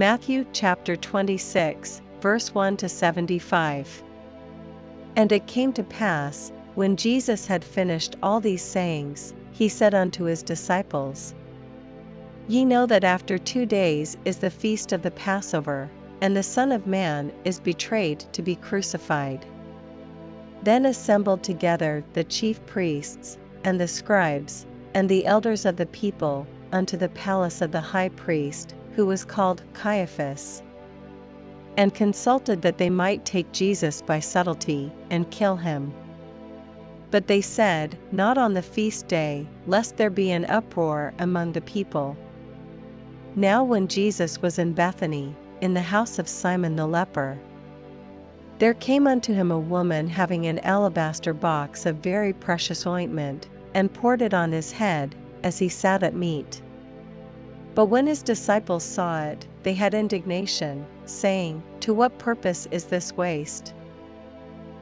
Matthew chapter 26, verse 1 to 75. And it came to pass, when Jesus had finished all these sayings, he said unto his disciples, Ye know that after two days is the feast of the Passover, and the Son of Man is betrayed to be crucified. Then assembled together the chief priests, and the scribes, and the elders of the people, unto the palace of the high priest, who was called Caiaphas, and consulted that they might take Jesus by subtlety, and kill him. But they said, Not on the feast day, lest there be an uproar among the people. Now, when Jesus was in Bethany, in the house of Simon the leper, there came unto him a woman having an alabaster box of very precious ointment, and poured it on his head, as he sat at meat. But when his disciples saw it, they had indignation, saying, To what purpose is this waste?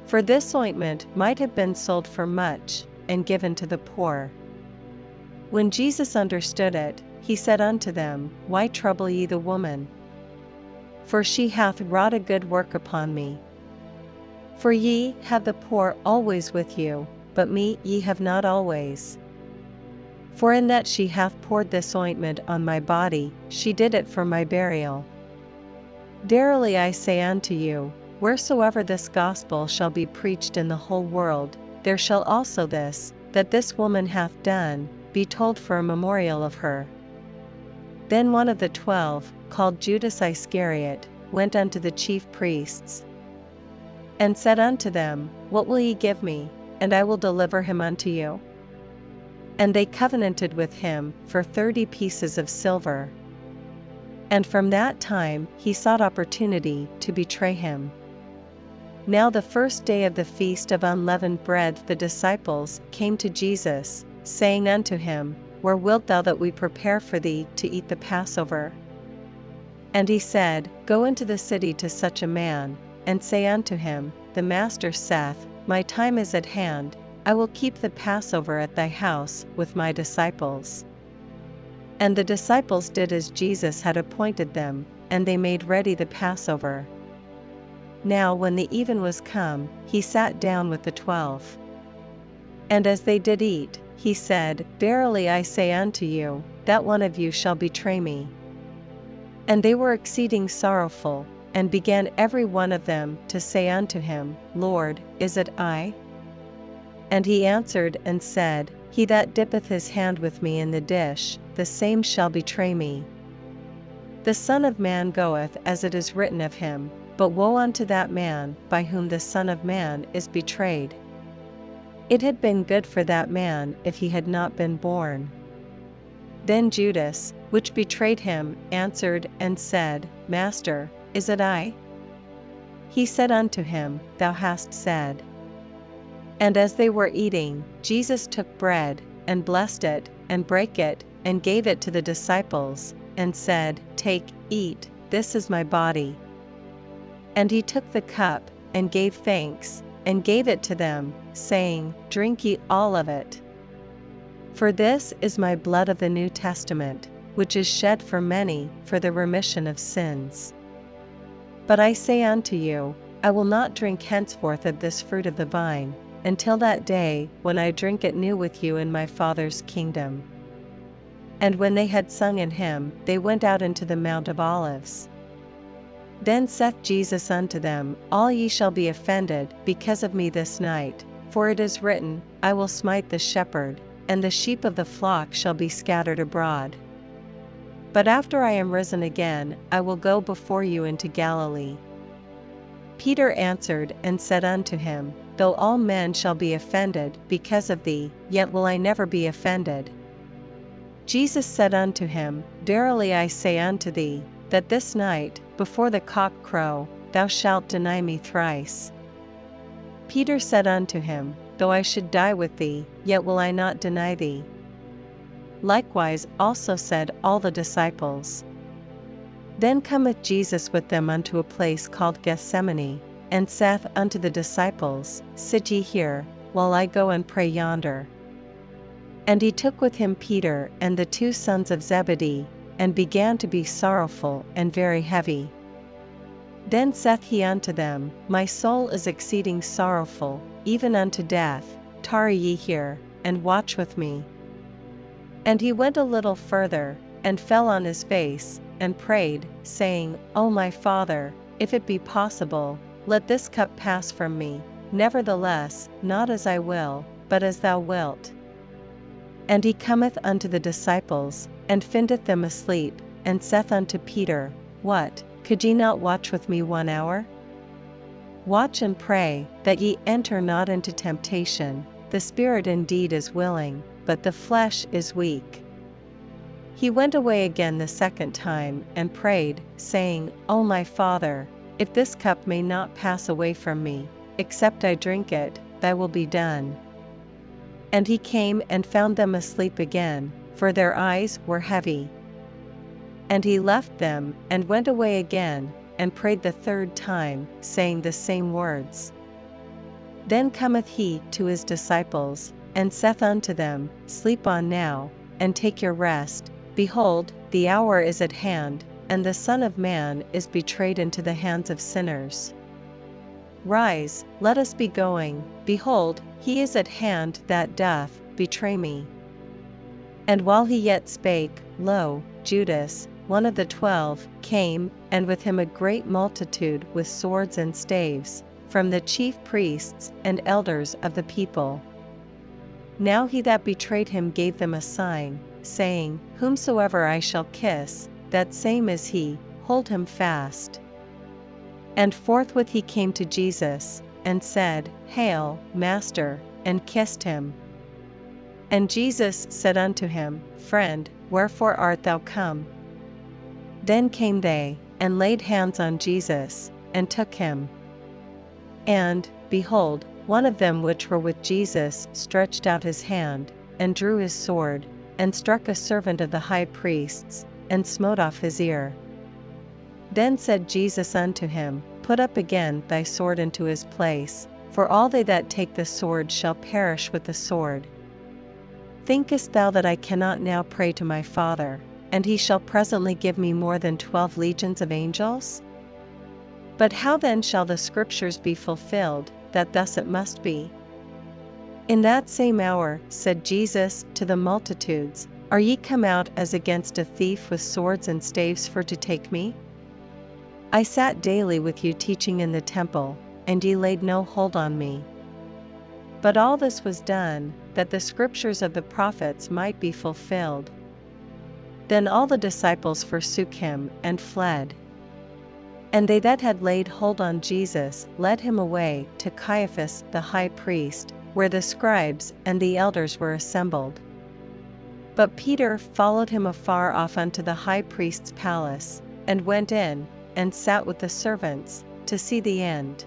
For this ointment might have been sold for much, and given to the poor. When Jesus understood it, he said unto them, Why trouble ye the woman? For she hath wrought a good work upon me. For ye have the poor always with you, but me ye have not always. For in that she hath poured this ointment on my body, she did it for my burial. Verily I say unto you, Wheresoever this gospel shall be preached in the whole world, there shall also this, that this woman hath done, be told for a memorial of her. Then one of the twelve, called Judas Iscariot, went unto the chief priests, and said unto them, What will ye give me, and I will deliver him unto you? And they covenanted with him for thirty pieces of silver. And from that time he sought opportunity to betray him. Now the first day of the feast of unleavened bread the disciples came to Jesus, saying unto him, Where wilt thou that we prepare for thee to eat the Passover? And he said, Go into the city to such a man, and say unto him, The Master saith, My time is at hand, I will keep the Passover at thy house with my disciples. And the disciples did as Jesus had appointed them, and they made ready the Passover. Now when the even was come, he sat down with the twelve. And as they did eat, he said, Verily I say unto you, that one of you shall betray me. And they were exceeding sorrowful, and began every one of them to say unto him, Lord, is it I? And he answered and said, He that dippeth his hand with me in the dish, the same shall betray me. The Son of Man goeth as it is written of him, but woe unto that man by whom the Son of Man is betrayed. It had been good for that man if he had not been born. Then Judas, which betrayed him, answered and said, Master, is it I? He said unto him, Thou hast said. And as they were eating, Jesus took bread, and blessed it, and brake it, and gave it to the disciples, and said, Take, eat, this is my body. And he took the cup, and gave thanks, and gave it to them, saying, Drink ye all of it. For this is my blood of the New Testament, which is shed for many for the remission of sins. But I say unto you, I will not drink henceforth of this fruit of the vine, until that day when I drink it new with you in my Father's kingdom. And when they had sung an hymn, they went out into the Mount of Olives. Then saith Jesus unto them, All ye shall be offended because of me this night, for it is written, I will smite the shepherd, and the sheep of the flock shall be scattered abroad. But after I am risen again, I will go before you into Galilee. Peter answered and said unto him, Though all men shall be offended because of thee, yet will I never be offended. Jesus said unto him, Verily I say unto thee, that this night, before the cock crow, thou shalt deny me thrice. Peter said unto him, Though I should die with thee, yet will I not deny thee. Likewise also said all the disciples. Then cometh Jesus with them unto a place called Gethsemane, and saith unto the disciples, Sit ye here, while I go and pray yonder. And he took with him Peter and the two sons of Zebedee, and began to be sorrowful and very heavy. Then saith he unto them, My soul is exceeding sorrowful, even unto death, tarry ye here, and watch with me. And he went a little further, and fell on his face, and prayed, saying, O my Father, if it be possible, let this cup pass from me, nevertheless, not as I will, but as thou wilt. And he cometh unto the disciples, and findeth them asleep, and saith unto Peter, What, could ye not watch with me one hour? Watch and pray, that ye enter not into temptation, the spirit indeed is willing, but the flesh is weak. He went away again the second time, and prayed, saying, O my Father, if this cup may not pass away from me, except I drink it, thy will be done. And he came and found them asleep again, for their eyes were heavy. And he left them, and went away again, and prayed the third time, saying the same words. Then cometh he to his disciples, and saith unto them, Sleep on now, and take your rest. Behold, the hour is at hand, and the Son of Man is betrayed into the hands of sinners. Rise, let us be going, behold, he is at hand that doth betray me. And while he yet spake, lo, Judas, one of the twelve, came, and with him a great multitude with swords and staves, from the chief priests and elders of the people. Now he that betrayed him gave them a sign, saying, Whomsoever I shall kiss, that same is he, hold him fast. And forthwith he came to Jesus, and said, Hail, Master, and kissed him. And Jesus said unto him, Friend, wherefore art thou come? Then came they, and laid hands on Jesus, and took him. And, behold, one of them which were with Jesus stretched out his hand, and drew his sword, and struck a servant of the high priest's, and smote off his ear. Then said Jesus unto him, Put up again thy sword into his place, for all they that take the sword shall perish with the sword. Thinkest thou that I cannot now pray to my Father, and he shall presently give me more than twelve legions of angels? But how then shall the Scriptures be fulfilled, that thus it must be? In that same hour, said Jesus to the multitudes, Are ye come out as against a thief with swords and staves for to take me? I sat daily with you teaching in the temple, and ye laid no hold on me. But all this was done, that the scriptures of the prophets might be fulfilled. Then all the disciples forsook him and fled. And they that had laid hold on Jesus led him away to Caiaphas the high priest, where the scribes and the elders were assembled. But Peter followed him afar off unto the high priest's palace, and went in, and sat with the servants, to see the end.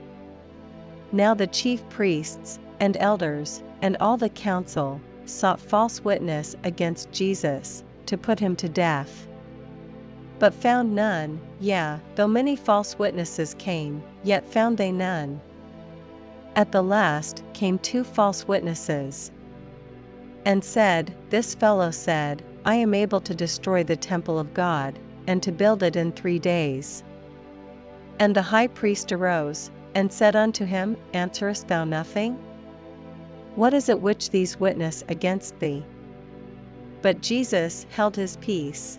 Now the chief priests, and elders, and all the council, sought false witness against Jesus, to put him to death. But found none, yea, though many false witnesses came, yet found they none. At the last came two false witnesses, and said, This fellow said, I am able to destroy the temple of God, and to build it in three days. And the high priest arose, and said unto him, Answerest thou nothing? What is it which these witness against thee? But Jesus held his peace.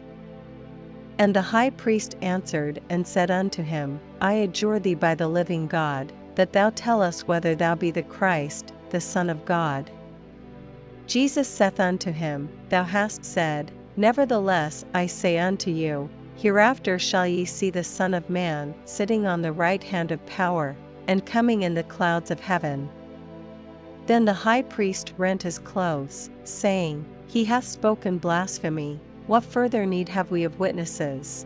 And the high priest answered and said unto him, I adjure thee by the living God, that thou tell us whether thou be the Christ, the Son of God. Jesus saith unto him, Thou hast said, Nevertheless I say unto you, Hereafter shall ye see the Son of Man sitting on the right hand of power, and coming in the clouds of heaven. Then the high priest rent his clothes, saying, he hath spoken blasphemy, what further need have we of witnesses?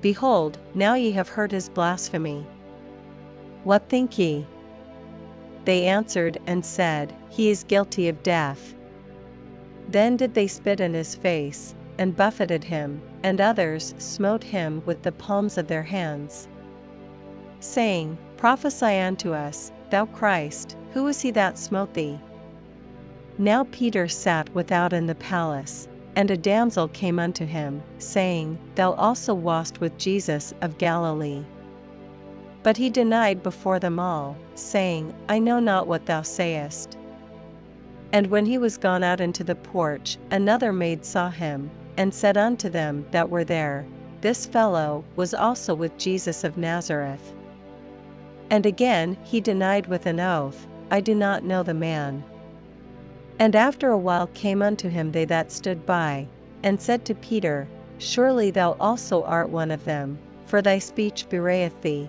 Behold, now ye have heard his blasphemy. What think ye? They answered and said, He is guilty of death. Then did they spit in his face, and buffeted him, and others smote him with the palms of their hands. Saying, Prophesy unto us, thou Christ, who is he that smote thee? Now Peter sat without in the palace, And a damsel came unto him, saying, Thou also wast with Jesus of Galilee. But he denied before them all, saying, I know not what thou sayest. And when he was gone out into the porch, another maid saw him, and said unto them that were there, This fellow was also with Jesus of Nazareth. And again he denied with an oath, I do not know the man. And after a while came unto him they that stood by, and said to Peter, Surely thou also art one of them, for thy speech bewrayeth thee.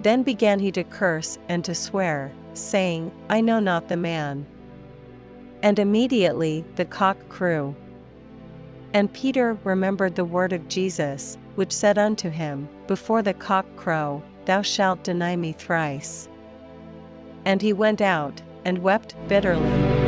Then began he to curse and to swear, saying, I know not the man. And immediately the cock crew. And Peter remembered the word of Jesus, which said unto him, Before the cock crow, thou shalt deny me thrice. And he went out, and wept bitterly.